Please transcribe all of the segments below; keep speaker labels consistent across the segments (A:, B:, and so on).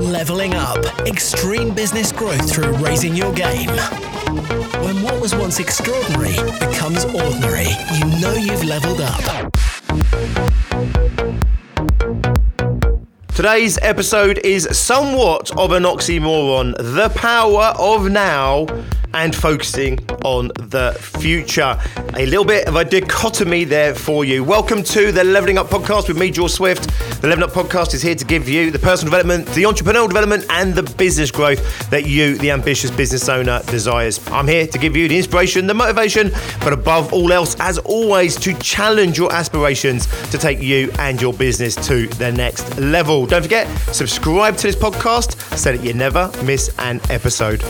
A: Leveling up extreme business growth through raising your game. When what was once extraordinary becomes ordinary, you know you've leveled up.
B: Today's episode is somewhat of an oxymoron the power of now and focusing on the future. A little bit of a dichotomy there for you. Welcome to the Leveling Up Podcast with me, George Swift. The Leveling Up Podcast is here to give you the personal development, the entrepreneurial development, and the business growth that you, the ambitious business owner, desires. I'm here to give you the inspiration, the motivation, but above all else, as always, to challenge your aspirations to take you and your business to the next level. Don't forget, subscribe to this podcast so that you never miss an episode.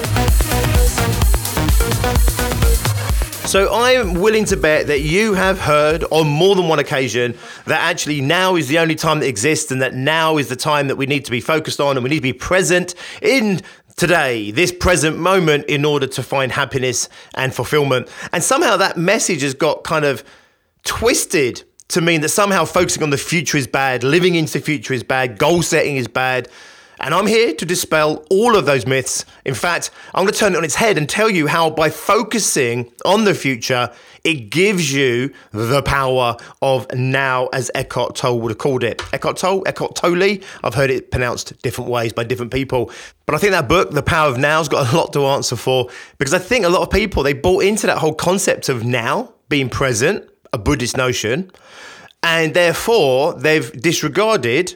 B: So I'm willing to bet that you have heard on more than one occasion that actually now is the only time that exists and that now is the time that we need to be focused on and we need to be present in today, this present moment, in order to find happiness and fulfillment. And somehow that message has got kind of twisted to mean that somehow focusing on the future is bad, living into the future is bad, goal setting is bad. And I'm here to dispel all of those myths. In fact, I'm going to turn it on its head and tell you how by focusing on the future, it gives you the power of now, as Eckhart Tolle would have called it. Eckhart Tolle, Eckhart Tolle, I've heard it pronounced different ways by different people. But I think that book, The Power of Now, has got a lot to answer for because I think a lot of people, they bought into that whole concept of now being present, a Buddhist notion, and therefore they've disregarded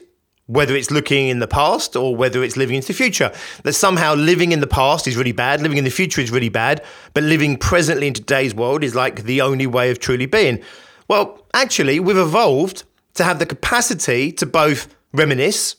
B: whether it's looking in the past or whether it's living into the future. That somehow living in the past is really bad, living in the future is really bad, but living presently in today's world is like the only way of truly being. Well, actually, we've evolved to have the capacity to both reminisce,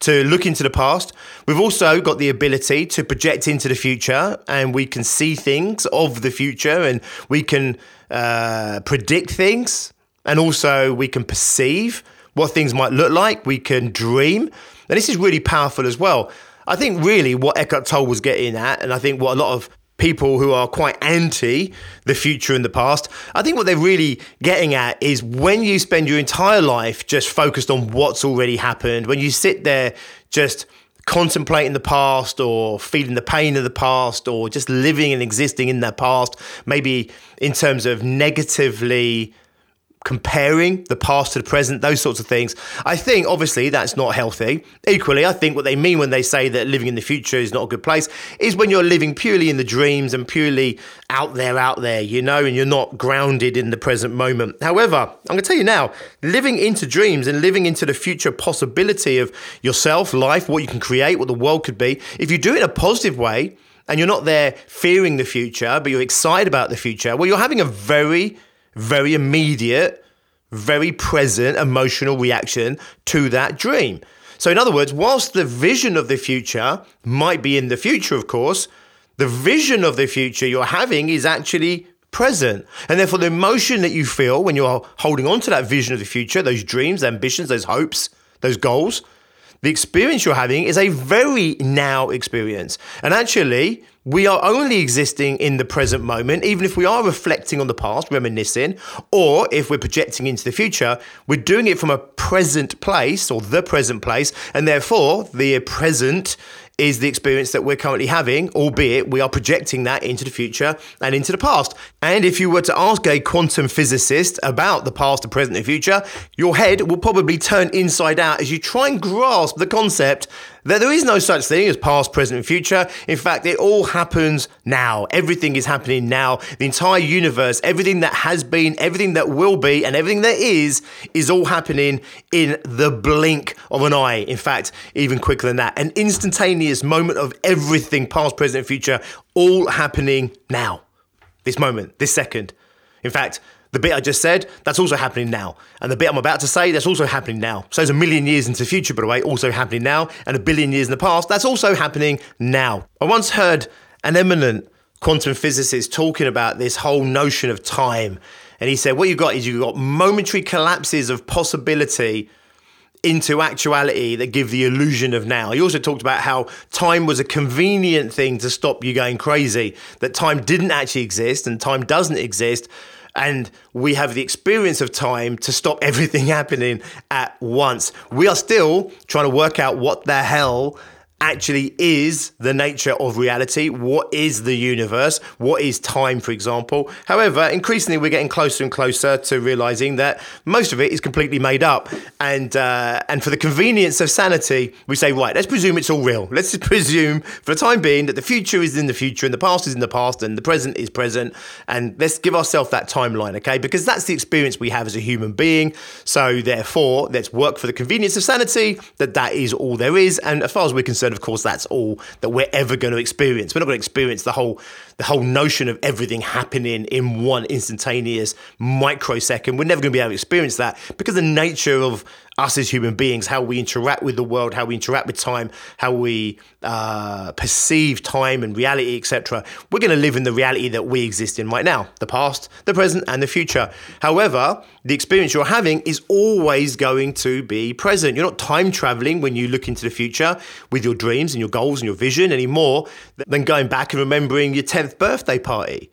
B: to look into the past. We've also got the ability to project into the future and we can see things of the future and we can uh, predict things and also we can perceive what things might look like. We can dream. And this is really powerful as well. I think really what Eckhart Tolle was getting at, and I think what a lot of people who are quite anti the future and the past, I think what they're really getting at is when you spend your entire life just focused on what's already happened, when you sit there just contemplating the past or feeling the pain of the past or just living and existing in that past, maybe in terms of negatively comparing the past to the present, those sorts of things. I think obviously that's not healthy. Equally, I think what they mean when they say that living in the future is not a good place is when you're living purely in the dreams and purely out there, out there, you know, and you're not grounded in the present moment. However, I'm going to tell you now, living into dreams and living into the future possibility of yourself, life, what you can create, what the world could be, if you do it in a positive way, and you're not there fearing the future, but you're excited about the future, well, you're having a very very immediate, very present emotional reaction to that dream. So, in other words, whilst the vision of the future might be in the future, of course, the vision of the future you're having is actually present. And therefore, the emotion that you feel when you're holding on to that vision of the future, those dreams, ambitions, those hopes, those goals, the experience you're having is a very now experience. And actually, we are only existing in the present moment, even if we are reflecting on the past, reminiscing, or if we're projecting into the future, we're doing it from a present place or the present place. And therefore, the present is the experience that we're currently having, albeit we are projecting that into the future and into the past. And if you were to ask a quantum physicist about the past, the present, and the future, your head will probably turn inside out as you try and grasp the concept there is no such thing as past, present, and future. In fact, it all happens now. Everything is happening now. The entire universe, everything that has been, everything that will be, and everything that is, is all happening in the blink of an eye. In fact, even quicker than that. An instantaneous moment of everything, past, present, and future, all happening now. This moment, this second. In fact, the bit I just said, that's also happening now. And the bit I'm about to say, that's also happening now. So it's a million years into the future, by the way, also happening now. And a billion years in the past, that's also happening now. I once heard an eminent quantum physicist talking about this whole notion of time. And he said, what you've got is you've got momentary collapses of possibility into actuality that give the illusion of now. He also talked about how time was a convenient thing to stop you going crazy, that time didn't actually exist and time doesn't exist and we have the experience of time to stop everything happening at once. We are still trying to work out what the hell actually is the nature of reality. What is the universe? What is time, for example? However, increasingly we're getting closer and closer to realizing that most of it is completely made up. And uh, and for the convenience of sanity, we say, right, let's presume it's all real. Let's presume for the time being that the future is in the future and the past is in the past and the present is present. And let's give ourselves that timeline, okay? Because that's the experience we have as a human being. So therefore, let's work for the convenience of sanity that that is all there is. And as far as we're concerned, of course, that's all that we're ever going to experience. We're not going to experience the whole the whole notion of everything happening in one instantaneous microsecond. We're never going to be able to experience that because the nature of us as human beings, how we interact with the world, how we interact with time, how we uh, perceive time and reality, etc. We're going to live in the reality that we exist in right now the past, the present, and the future. However, the experience you're having is always going to be present. You're not time traveling when you look into the future with your dreams and your goals and your vision anymore than going back and remembering your 10th birthday party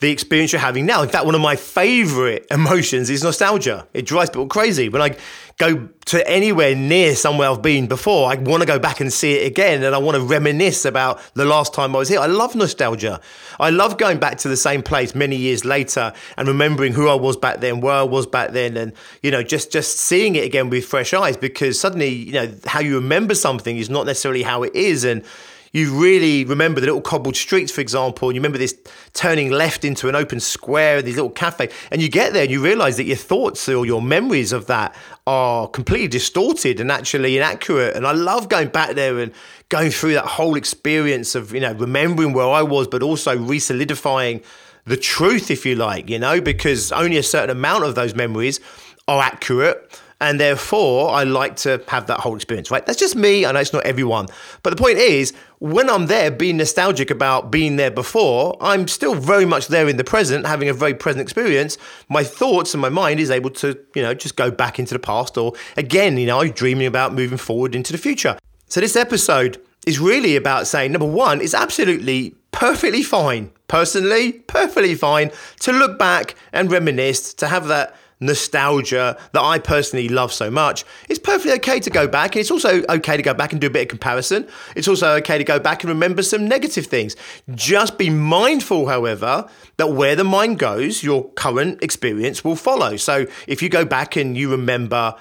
B: the experience you're having now. In fact, one of my favorite emotions is nostalgia. It drives people crazy. When I go to anywhere near somewhere I've been before, I want to go back and see it again and I want to reminisce about the last time I was here. I love nostalgia. I love going back to the same place many years later and remembering who I was back then, where I was back then, and, you know, just, just seeing it again with fresh eyes because suddenly, you know, how you remember something is not necessarily how it is. And, you really remember the little cobbled streets, for example, and you remember this turning left into an open square, and these little cafe, and you get there and you realize that your thoughts or your memories of that are completely distorted and actually inaccurate. And I love going back there and going through that whole experience of, you know, remembering where I was, but also re-solidifying the truth, if you like, you know, because only a certain amount of those memories are accurate and therefore, I like to have that whole experience, right? That's just me. I know it's not everyone. But the point is, when I'm there being nostalgic about being there before, I'm still very much there in the present, having a very present experience. My thoughts and my mind is able to, you know, just go back into the past or again, you know, dreaming about moving forward into the future. So this episode is really about saying number one, it's absolutely perfectly fine, personally, perfectly fine to look back and reminisce, to have that nostalgia that I personally love so much, it's perfectly okay to go back. And it's also okay to go back and do a bit of comparison. It's also okay to go back and remember some negative things. Just be mindful, however, that where the mind goes, your current experience will follow. So if you go back and you remember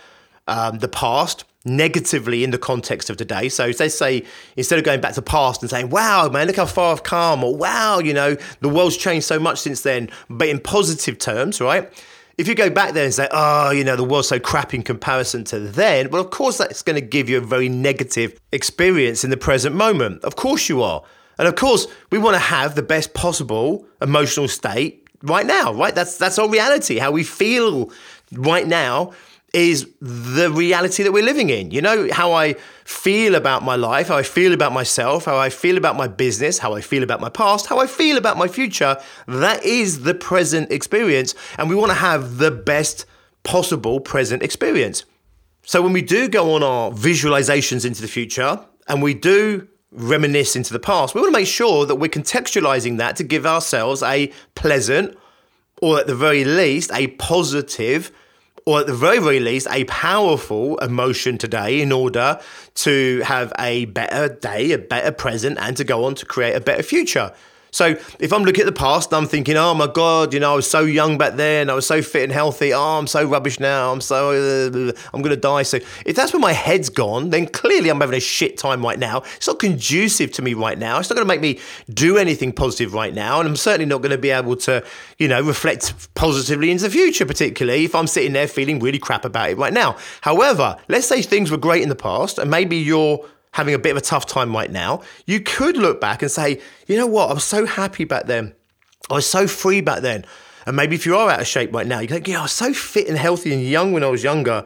B: um, the past, negatively in the context of today. So they say instead of going back to the past and saying, "Wow, man, look how far I've come," or "Wow, you know, the world's changed so much since then," but in positive terms, right? If you go back there and say, oh, you know, the world's so crap in comparison to then, well, of course, that's going to give you a very negative experience in the present moment. Of course, you are. And of course, we want to have the best possible emotional state right now, right? That's that's our reality. How we feel right now is the reality that we're living in. You know, how I feel about my life, how I feel about myself, how I feel about my business, how I feel about my past, how I feel about my future. That is the present experience. And we want to have the best possible present experience. So when we do go on our visualizations into the future and we do reminisce into the past, we want to make sure that we're contextualizing that to give ourselves a pleasant, or at the very least, a positive or at the very, very least, a powerful emotion today in order to have a better day, a better present, and to go on to create a better future. So if I'm looking at the past, I'm thinking, oh my God, you know, I was so young back then. I was so fit and healthy. Oh, I'm so rubbish now. I'm so, uh, I'm going to die. So if that's where my head's gone, then clearly I'm having a shit time right now. It's not conducive to me right now. It's not going to make me do anything positive right now. And I'm certainly not going to be able to, you know, reflect positively into the future, particularly if I'm sitting there feeling really crap about it right now. However, let's say things were great in the past and maybe you're having a bit of a tough time right now, you could look back and say, you know what, I was so happy back then. I was so free back then. And maybe if you are out of shape right now, you go, yeah, I was so fit and healthy and young when I was younger.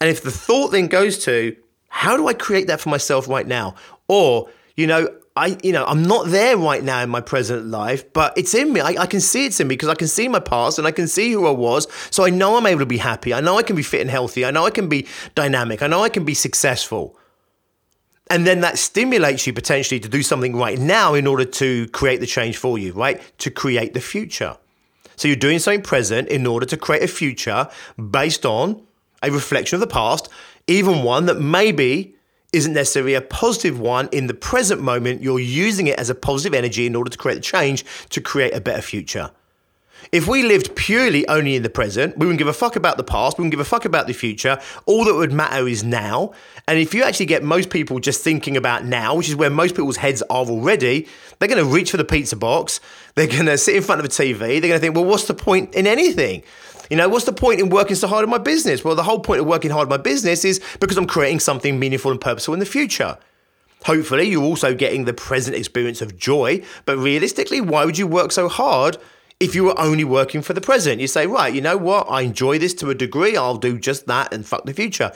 B: And if the thought then goes to, how do I create that for myself right now? Or, you know, I, you know, I'm not there right now in my present life, but it's in me. I, I, can see it's in me because I can see my past and I can see who I was. So I know I'm able to be happy. I know I can be fit and healthy. I know I can be dynamic. I know I can be successful. And then that stimulates you potentially to do something right now in order to create the change for you, right? To create the future. So you're doing something present in order to create a future based on a reflection of the past, even one that maybe isn't necessarily a positive one in the present moment. You're using it as a positive energy in order to create the change to create a better future. If we lived purely only in the present, we wouldn't give a fuck about the past, we wouldn't give a fuck about the future. All that would matter is now. And if you actually get most people just thinking about now, which is where most people's heads are already, they're going to reach for the pizza box, they're going to sit in front of a TV, they're going to think, well, what's the point in anything? You know, what's the point in working so hard in my business? Well, the whole point of working hard in my business is because I'm creating something meaningful and purposeful in the future. Hopefully, you're also getting the present experience of joy, but realistically, why would you work so hard if you were only working for the present? You say, right, you know what? I enjoy this to a degree, I'll do just that and fuck the future.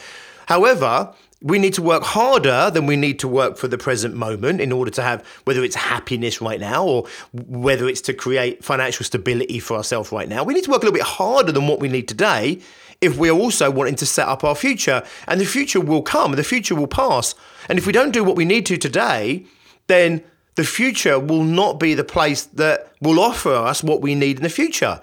B: However, we need to work harder than we need to work for the present moment in order to have whether it's happiness right now or whether it's to create financial stability for ourselves right now. We need to work a little bit harder than what we need today if we're also wanting to set up our future. And the future will come, the future will pass. And if we don't do what we need to today, then the future will not be the place that will offer us what we need in the future.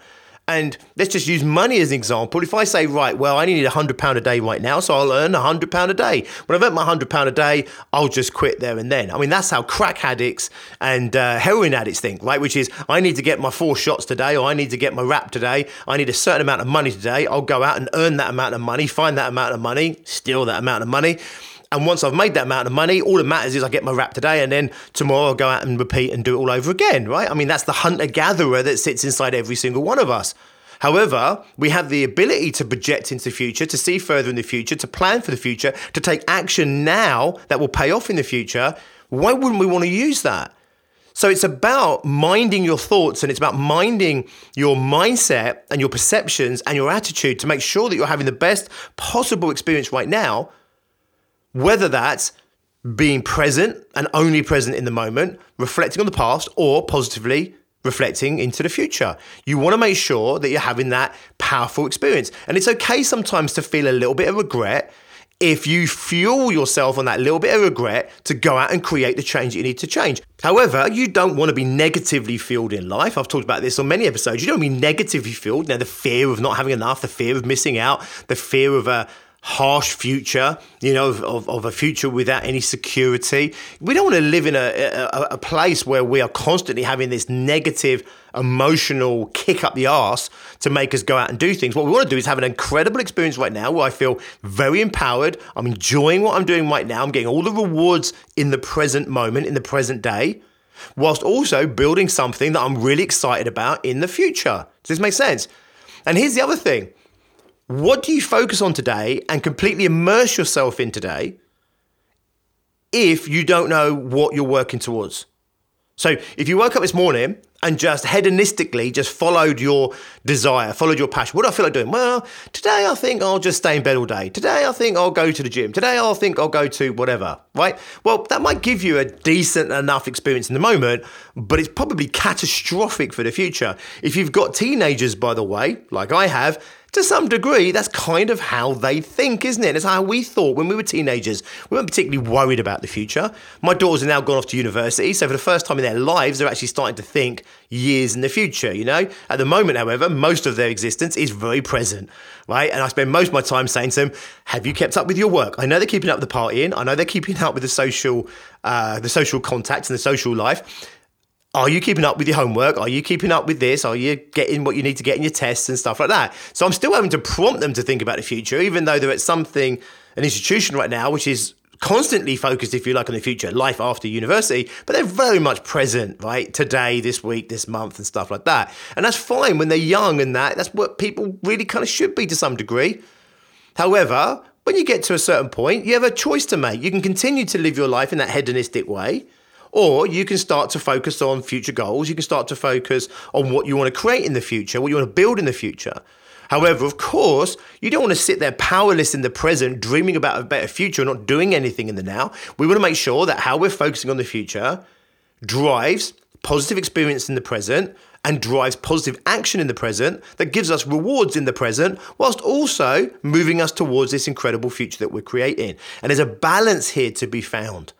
B: And let's just use money as an example. If I say, right, well, I only need a hundred pound a day right now, so I'll earn a hundred pound a day. When I've earned my hundred pound a day, I'll just quit there and then. I mean, that's how crack addicts and uh, heroin addicts think, right? Which is, I need to get my four shots today, or I need to get my wrap today. I need a certain amount of money today. I'll go out and earn that amount of money, find that amount of money, steal that amount of money. And once I've made that amount of money, all that matters is I get my wrap today, and then tomorrow I'll go out and repeat and do it all over again, right? I mean, that's the hunter gatherer that sits inside every single one of us. However, we have the ability to project into the future, to see further in the future, to plan for the future, to take action now that will pay off in the future. Why wouldn't we want to use that? So it's about minding your thoughts and it's about minding your mindset and your perceptions and your attitude to make sure that you're having the best possible experience right now whether that's being present and only present in the moment, reflecting on the past, or positively reflecting into the future. You want to make sure that you're having that powerful experience. And it's okay sometimes to feel a little bit of regret if you fuel yourself on that little bit of regret to go out and create the change you need to change. However, you don't want to be negatively fueled in life. I've talked about this on many episodes. You don't want to be negatively fueled. Now, the fear of not having enough, the fear of missing out, the fear of a harsh future, you know, of, of, of, a future without any security. We don't want to live in a, a, a, place where we are constantly having this negative emotional kick up the arse to make us go out and do things. What we want to do is have an incredible experience right now where I feel very empowered. I'm enjoying what I'm doing right now. I'm getting all the rewards in the present moment, in the present day, whilst also building something that I'm really excited about in the future. Does this make sense? And here's the other thing what do you focus on today and completely immerse yourself in today if you don't know what you're working towards? So if you woke up this morning and just hedonistically just followed your desire, followed your passion, what do I feel like doing? Well, today I think I'll just stay in bed all day. Today I think I'll go to the gym. Today I'll think I'll go to whatever, right? Well, that might give you a decent enough experience in the moment, but it's probably catastrophic for the future. If you've got teenagers, by the way, like I have, to some degree, that's kind of how they think, isn't it? It's how we thought when we were teenagers. We weren't particularly worried about the future. My daughters are now gone off to university, so for the first time in their lives, they're actually starting to think years in the future, you know? At the moment, however, most of their existence is very present, right? And I spend most of my time saying to them, have you kept up with your work? I know they're keeping up with the partying. I know they're keeping up with the social, uh, the social contacts and the social life are you keeping up with your homework? Are you keeping up with this? Are you getting what you need to get in your tests and stuff like that? So I'm still having to prompt them to think about the future, even though they're at something, an institution right now, which is constantly focused, if you like, on the future, life after university, but they're very much present, right? Today, this week, this month, and stuff like that. And that's fine when they're young and that. That's what people really kind of should be to some degree. However, when you get to a certain point, you have a choice to make. You can continue to live your life in that hedonistic way, or you can start to focus on future goals. You can start to focus on what you want to create in the future, what you want to build in the future. However, of course, you don't want to sit there powerless in the present, dreaming about a better future, not doing anything in the now. We want to make sure that how we're focusing on the future drives positive experience in the present and drives positive action in the present that gives us rewards in the present, whilst also moving us towards this incredible future that we're creating. And there's a balance here to be found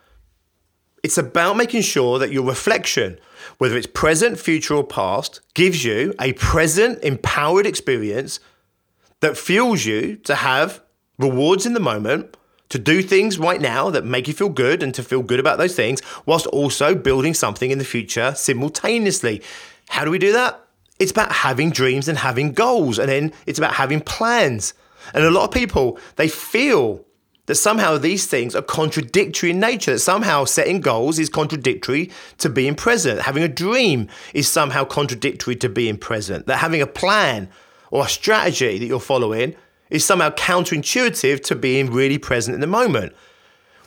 B: It's about making sure that your reflection, whether it's present, future, or past, gives you a present, empowered experience that fuels you to have rewards in the moment, to do things right now that make you feel good and to feel good about those things, whilst also building something in the future simultaneously. How do we do that? It's about having dreams and having goals, and then it's about having plans. And a lot of people, they feel that somehow these things are contradictory in nature, that somehow setting goals is contradictory to being present. Having a dream is somehow contradictory to being present. That having a plan or a strategy that you're following is somehow counterintuitive to being really present in the moment.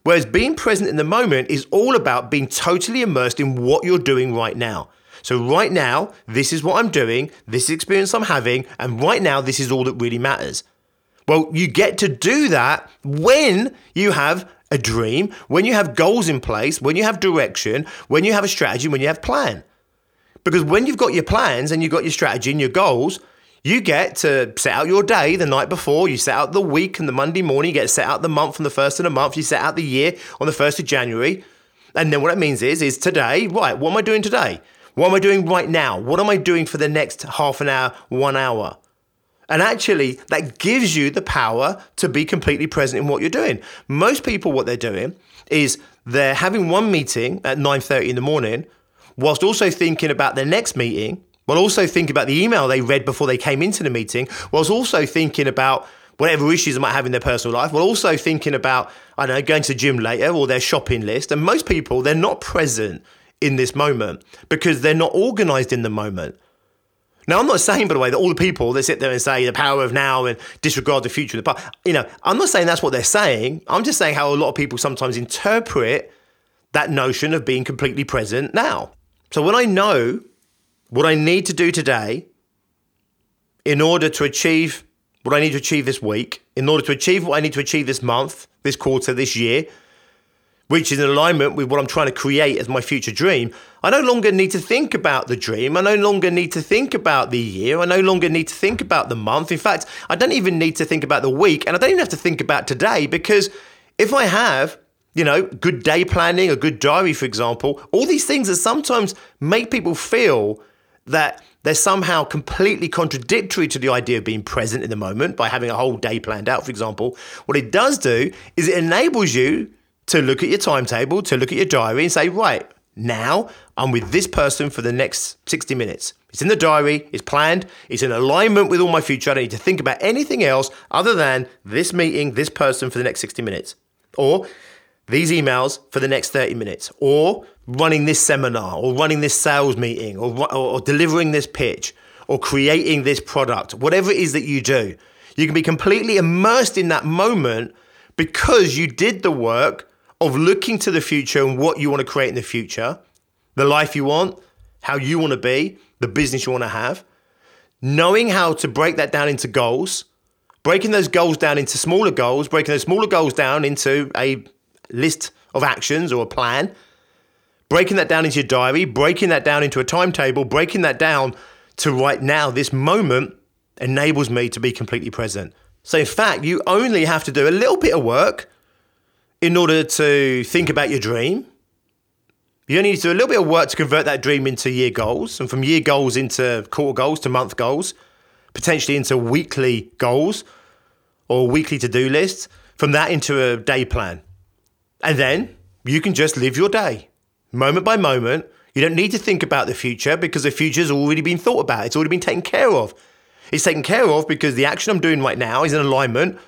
B: Whereas being present in the moment is all about being totally immersed in what you're doing right now. So, right now, this is what I'm doing, this experience I'm having, and right now, this is all that really matters. Well, you get to do that when you have a dream, when you have goals in place, when you have direction, when you have a strategy, when you have plan. Because when you've got your plans and you've got your strategy and your goals, you get to set out your day the night before, you set out the week and the Monday morning, you get to set out the month on the first of the month, you set out the year on the first of January. And then what it means is, is today, right, what am I doing today? What am I doing right now? What am I doing for the next half an hour, one hour? And actually, that gives you the power to be completely present in what you're doing. Most people, what they're doing is they're having one meeting at 9.30 in the morning, whilst also thinking about their next meeting, while also thinking about the email they read before they came into the meeting, whilst also thinking about whatever issues they might have in their personal life, while also thinking about, I don't know, going to the gym later or their shopping list. And most people, they're not present in this moment because they're not organized in the moment. Now, I'm not saying, by the way, that all the people that sit there and say the power of now and disregard the future of the past, you know, I'm not saying that's what they're saying. I'm just saying how a lot of people sometimes interpret that notion of being completely present now. So when I know what I need to do today in order to achieve what I need to achieve this week, in order to achieve what I need to achieve this month, this quarter, this year, which is in alignment with what I'm trying to create as my future dream, I no longer need to think about the dream. I no longer need to think about the year. I no longer need to think about the month. In fact, I don't even need to think about the week. And I don't even have to think about today because if I have, you know, good day planning, a good diary, for example, all these things that sometimes make people feel that they're somehow completely contradictory to the idea of being present in the moment by having a whole day planned out, for example. What it does do is it enables you to look at your timetable, to look at your diary and say, right, now I'm with this person for the next 60 minutes. It's in the diary, it's planned, it's in alignment with all my future. I don't need to think about anything else other than this meeting, this person for the next 60 minutes. Or these emails for the next 30 minutes. Or running this seminar, or running this sales meeting, or, or, or delivering this pitch, or creating this product, whatever it is that you do. You can be completely immersed in that moment because you did the work of looking to the future and what you want to create in the future, the life you want, how you want to be, the business you want to have, knowing how to break that down into goals, breaking those goals down into smaller goals, breaking those smaller goals down into a list of actions or a plan, breaking that down into your diary, breaking that down into a timetable, breaking that down to right now, this moment enables me to be completely present. So, in fact, you only have to do a little bit of work in order to think about your dream, you only need to do a little bit of work to convert that dream into year goals, and from year goals into quarter goals to month goals, potentially into weekly goals or weekly to do lists, from that into a day plan. And then you can just live your day moment by moment. You don't need to think about the future because the future's already been thought about, it's already been taken care of. It's taken care of because the action I'm doing right now is in alignment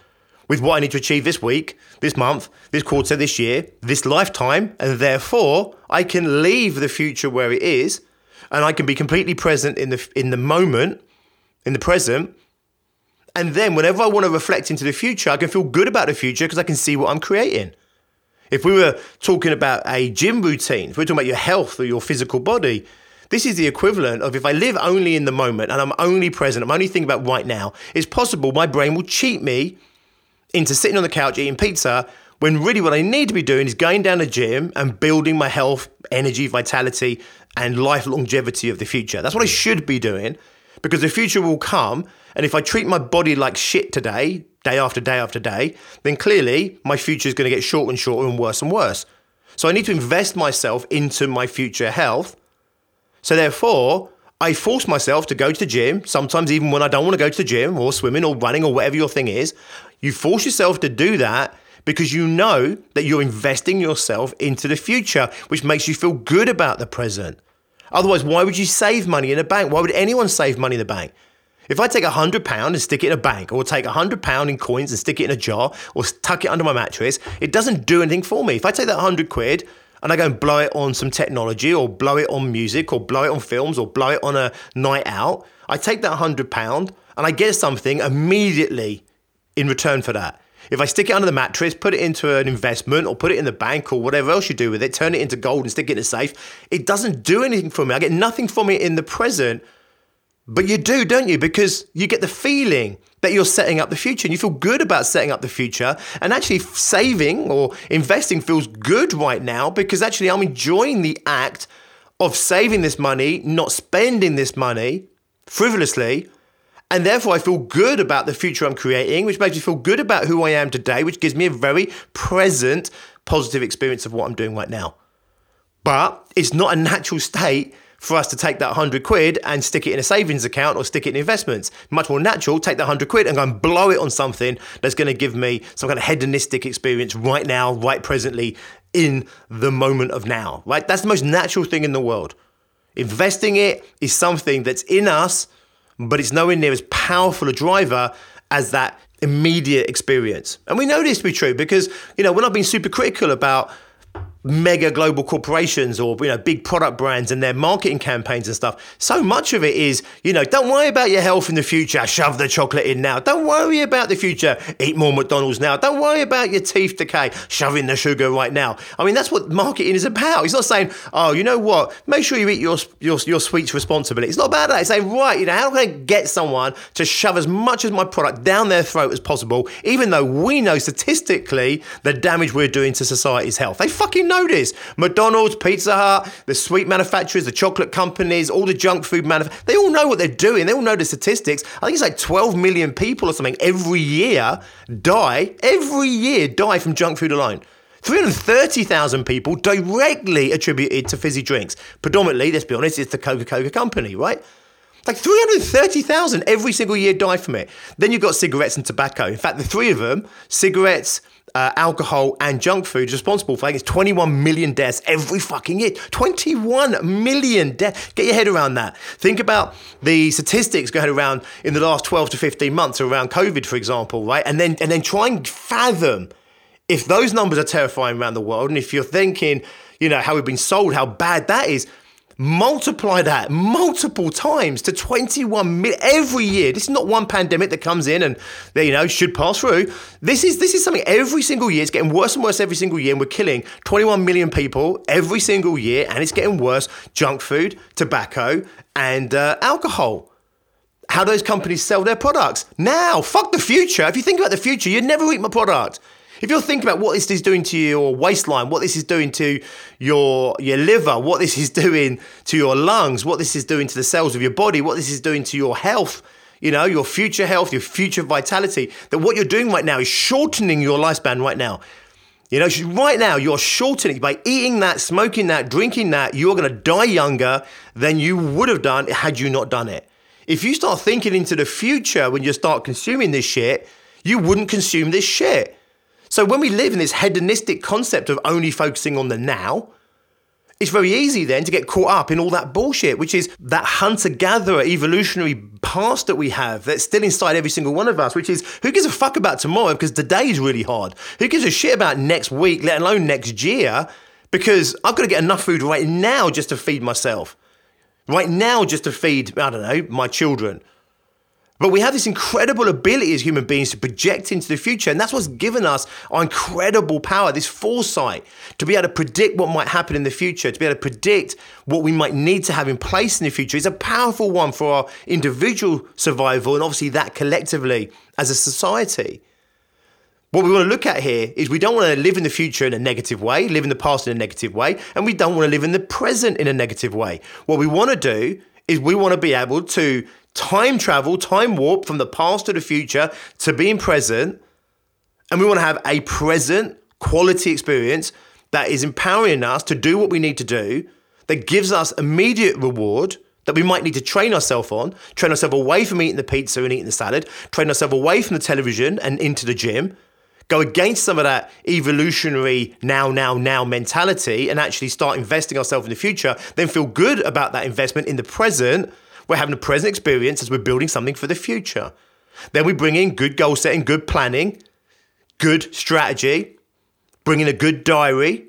B: with what I need to achieve this week, this month, this quarter, this year, this lifetime, and therefore I can leave the future where it is, and I can be completely present in the in the moment, in the present. And then whenever I want to reflect into the future, I can feel good about the future because I can see what I'm creating. If we were talking about a gym routine, if we're talking about your health or your physical body, this is the equivalent of if I live only in the moment and I'm only present, I'm only thinking about right now, it's possible my brain will cheat me into sitting on the couch eating pizza when really what I need to be doing is going down the gym and building my health, energy, vitality, and life longevity of the future. That's what I should be doing because the future will come. And if I treat my body like shit today, day after day after day, then clearly my future is going to get shorter and shorter and worse and worse. So I need to invest myself into my future health. So therefore, I force myself to go to the gym, sometimes even when I don't want to go to the gym or swimming or running or whatever your thing is. You force yourself to do that because you know that you're investing yourself into the future, which makes you feel good about the present. Otherwise, why would you save money in a bank? Why would anyone save money in the bank? If I take a hundred pound and stick it in a bank, or take a hundred pound in coins and stick it in a jar, or tuck it under my mattress, it doesn't do anything for me. If I take that hundred quid and I go and blow it on some technology, or blow it on music, or blow it on films, or blow it on a night out, I take that hundred pound and I get something immediately in return for that. If I stick it under the mattress, put it into an investment or put it in the bank or whatever else you do with it, turn it into gold and stick it in a safe, it doesn't do anything for me. I get nothing from it in the present. But you do, don't you? Because you get the feeling that you're setting up the future and you feel good about setting up the future. And actually, saving or investing feels good right now because actually, I'm enjoying the act of saving this money, not spending this money frivolously and therefore, I feel good about the future I'm creating, which makes me feel good about who I am today, which gives me a very present, positive experience of what I'm doing right now. But it's not a natural state for us to take that 100 quid and stick it in a savings account or stick it in investments. Much more natural, take that 100 quid and go and blow it on something that's going to give me some kind of hedonistic experience right now, right presently, in the moment of now, right? That's the most natural thing in the world. Investing it is something that's in us but it's nowhere near as powerful a driver as that immediate experience. And we know this to be true because, you know, when I've been super critical about mega global corporations or you know big product brands and their marketing campaigns and stuff. So much of it is you know don't worry about your health in the future. Shove the chocolate in now. Don't worry about the future. Eat more mcdonald's now. Don't worry about your teeth decay. Shove in the sugar right now. I mean that's what marketing is about. It's not saying oh you know what? Make sure you eat your your, your sweets responsibly. It's not about that. It's saying right you know how can i get someone to shove as much of my product down their throat as possible even though we know statistically the damage we're doing to society's health? They fucking know this. McDonald's, Pizza Hut, the sweet manufacturers, the chocolate companies, all the junk food manufacturers, they all know what they're doing. They all know the statistics. I think it's like 12 million people or something every year die, every year die from junk food alone. 330,000 people directly attributed to fizzy drinks. Predominantly, let's be honest, it's the Coca Cola company, right? Like 330,000 every single year die from it. Then you've got cigarettes and tobacco. In fact, the three of them, cigarettes, uh, alcohol and junk food is responsible for I think it's 21 million deaths every fucking year. 21 million deaths. Get your head around that. Think about the statistics going around in the last 12 to 15 months around COVID, for example, right? And then and then try and fathom if those numbers are terrifying around the world, and if you're thinking, you know, how we've been sold, how bad that is, multiply that multiple times to 21 million every year. This is not one pandemic that comes in and you know should pass through. This is this is something every single year. It's getting worse and worse every single year, and we're killing 21 million people every single year, and it's getting worse. Junk food, tobacco, and uh, alcohol. How those companies sell their products now? Fuck the future. If you think about the future, you'd never eat my product. If you're thinking about what this is doing to your waistline, what this is doing to your your liver, what this is doing to your lungs, what this is doing to the cells of your body, what this is doing to your health, you know, your future health, your future vitality, that what you're doing right now is shortening your lifespan right now. You know, right now you're shortening by eating that, smoking that, drinking that, you're going to die younger than you would have done had you not done it. If you start thinking into the future when you start consuming this shit, you wouldn't consume this shit. So when we live in this hedonistic concept of only focusing on the now, it's very easy then to get caught up in all that bullshit, which is that hunter gatherer evolutionary past that we have that's still inside every single one of us, which is who gives a fuck about tomorrow because today is really hard? Who gives a shit about next week, let alone next year? Because I've got to get enough food right now just to feed myself. Right now, just to feed, I don't know, my children. But we have this incredible ability as human beings to project into the future. And that's what's given us our incredible power, this foresight to be able to predict what might happen in the future, to be able to predict what we might need to have in place in the future. It's a powerful one for our individual survival and obviously that collectively as a society. What we want to look at here is we don't want to live in the future in a negative way, live in the past in a negative way, and we don't want to live in the present in a negative way. What we want to do is we want to be able to time travel, time warp from the past to the future to being present. And we want to have a present quality experience that is empowering us to do what we need to do, that gives us immediate reward that we might need to train ourselves on, train ourselves away from eating the pizza and eating the salad, train ourselves away from the television and into the gym, go against some of that evolutionary now, now, now mentality and actually start investing ourselves in the future, then feel good about that investment in the present. We're having a present experience as we're building something for the future. Then we bring in good goal setting, good planning, good strategy, bring in a good diary.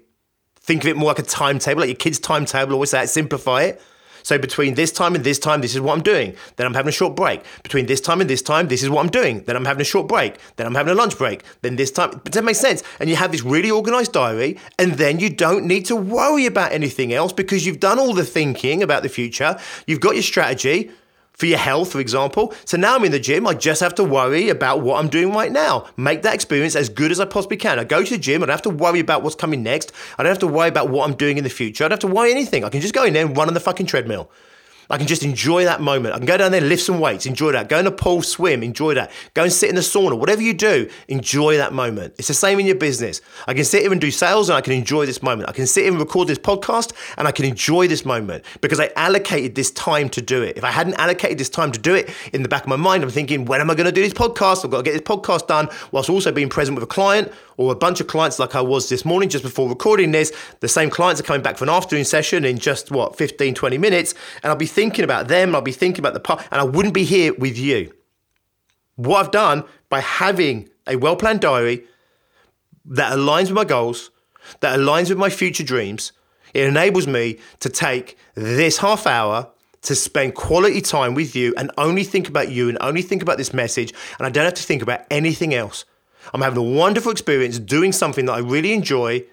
B: Think of it more like a timetable, like your kid's timetable, always say that, simplify it. So between this time and this time, this is what I'm doing. Then I'm having a short break. Between this time and this time, this is what I'm doing. Then I'm having a short break. Then I'm having a lunch break. Then this time, that makes sense. And you have this really organized diary, and then you don't need to worry about anything else because you've done all the thinking about the future. You've got your strategy for your health, for example. So now I'm in the gym, I just have to worry about what I'm doing right now. Make that experience as good as I possibly can. I go to the gym, I don't have to worry about what's coming next. I don't have to worry about what I'm doing in the future. I don't have to worry anything. I can just go in there and run on the fucking treadmill. I can just enjoy that moment. I can go down there, lift some weights, enjoy that. Go in a pool, swim, enjoy that. Go and sit in the sauna. Whatever you do, enjoy that moment. It's the same in your business. I can sit here and do sales and I can enjoy this moment. I can sit here and record this podcast and I can enjoy this moment because I allocated this time to do it. If I hadn't allocated this time to do it, in the back of my mind, I'm thinking, when am I going to do this podcast? I've got to get this podcast done whilst also being present with a client or a bunch of clients like I was this morning just before recording this. The same clients are coming back for an afternoon session in just what, 15, 20 minutes. And I'll be thinking about them, I'll be thinking about the part, and I wouldn't be here with you. What I've done by having a well planned diary that aligns with my goals, that aligns with my future dreams, it enables me to take this half hour to spend quality time with you and only think about you and only think about this message. And I don't have to think about anything else. I'm having a wonderful experience doing something that I really enjoy.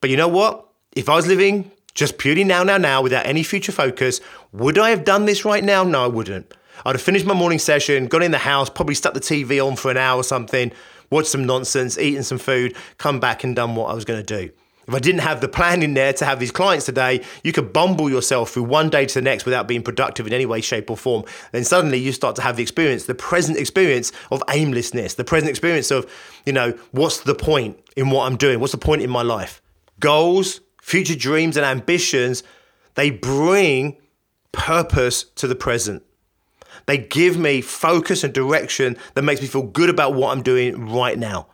B: But you know what? If I was living just purely now, now, now, without any future focus, would I have done this right now? No, I wouldn't. I'd have finished my morning session, gone in the house, probably stuck the TV on for an hour or something, watched some nonsense, eaten some food, come back and done what I was going to do. If I didn't have the plan in there to have these clients today, you could bumble yourself through one day to the next without being productive in any way, shape, or form. Then suddenly you start to have the experience, the present experience of aimlessness, the present experience of, you know, what's the point in what I'm doing? What's the point in my life? Goals, future dreams, and ambitions, they bring purpose to the present. They give me focus and direction that makes me feel good about what I'm doing right now.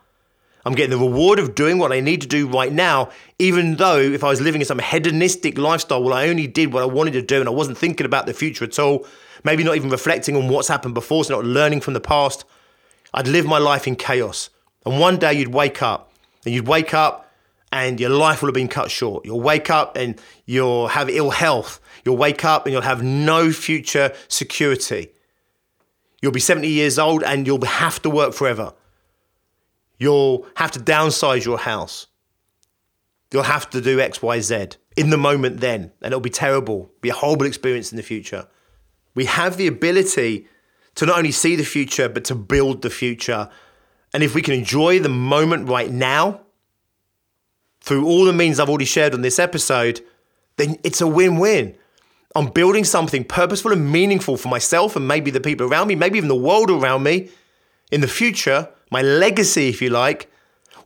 B: I'm getting the reward of doing what I need to do right now, even though if I was living in some hedonistic lifestyle, where I only did what I wanted to do and I wasn't thinking about the future at all, maybe not even reflecting on what's happened before, so not learning from the past, I'd live my life in chaos. And one day you'd wake up and you'd wake up and your life will have been cut short. You'll wake up and you'll have ill health. You'll wake up and you'll have no future security. You'll be 70 years old and you'll have to work forever. You'll have to downsize your house. You'll have to do X, Y, Z in the moment then, and it'll be terrible, be a horrible experience in the future. We have the ability to not only see the future, but to build the future. And if we can enjoy the moment right now, through all the means I've already shared on this episode, then it's a win win. I'm building something purposeful and meaningful for myself and maybe the people around me, maybe even the world around me in the future my legacy, if you like,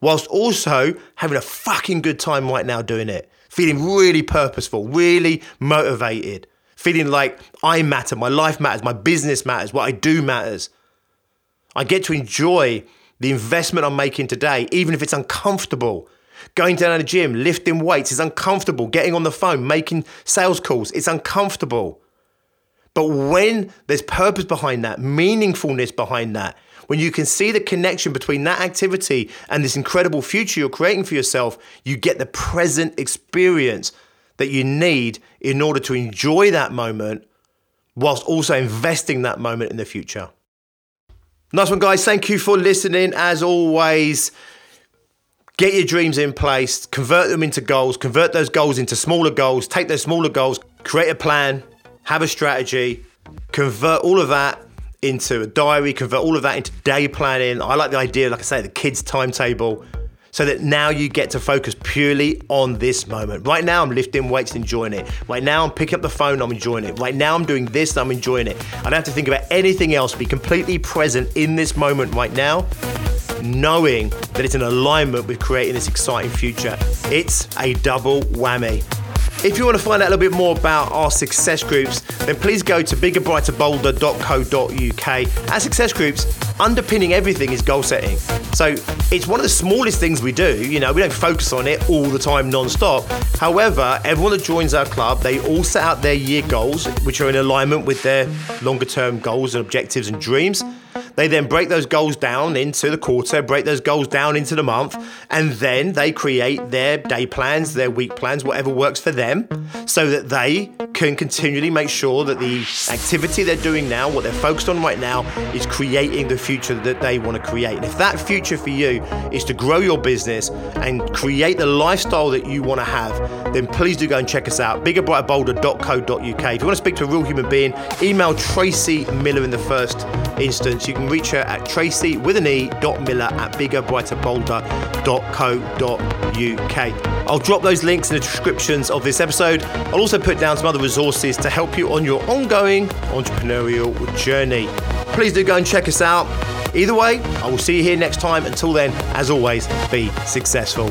B: whilst also having a fucking good time right now doing it. Feeling really purposeful, really motivated, feeling like I matter, my life matters, my business matters, what I do matters. I get to enjoy the investment I'm making today, even if it's uncomfortable. Going down to the gym, lifting weights is uncomfortable. Getting on the phone, making sales calls, it's uncomfortable. But when there's purpose behind that, meaningfulness behind that, when you can see the connection between that activity and this incredible future you're creating for yourself, you get the present experience that you need in order to enjoy that moment whilst also investing that moment in the future. Nice one, guys. Thank you for listening. As always, get your dreams in place, convert them into goals, convert those goals into smaller goals, take those smaller goals, create a plan, have a strategy, convert all of that into a diary, convert all of that into day planning. I like the idea, like I say, the kids' timetable, so that now you get to focus purely on this moment. Right now, I'm lifting weights, enjoying it. Right now, I'm picking up the phone, I'm enjoying it. Right now, I'm doing this, I'm enjoying it. I don't have to think about anything else, be completely present in this moment right now. Knowing that it's in alignment with creating this exciting future. It's a double whammy. If you want to find out a little bit more about our success groups, then please go to biggerbrighterbolder.co.uk. Our success groups, underpinning everything is goal setting. So it's one of the smallest things we do. You know, we don't focus on it all the time non-stop. However, everyone that joins our club, they all set out their year goals, which are in alignment with their longer term goals and objectives and dreams. They then break those goals down into the quarter, break those goals down into the month, and then they create their day plans, their week plans, whatever works for them, so that they can continually make sure that the activity they're doing now, what they're focused on right now, is creating the future that they want to create. And if that future for you is to grow your business and create the lifestyle that you want to have, then please do go and check us out. biggerbrighterbolder.co.uk. If you want to speak to a real human being, email Tracey Miller in the first instance. You can reach her at tracey with an e dot miller at biggerbrighterbolder.co.uk. I'll drop those links in the descriptions of this episode. I'll also put down some other resources to help you on your ongoing entrepreneurial journey. Please do go and check us out. Either way, I will see you here next time. Until then, as always, be successful.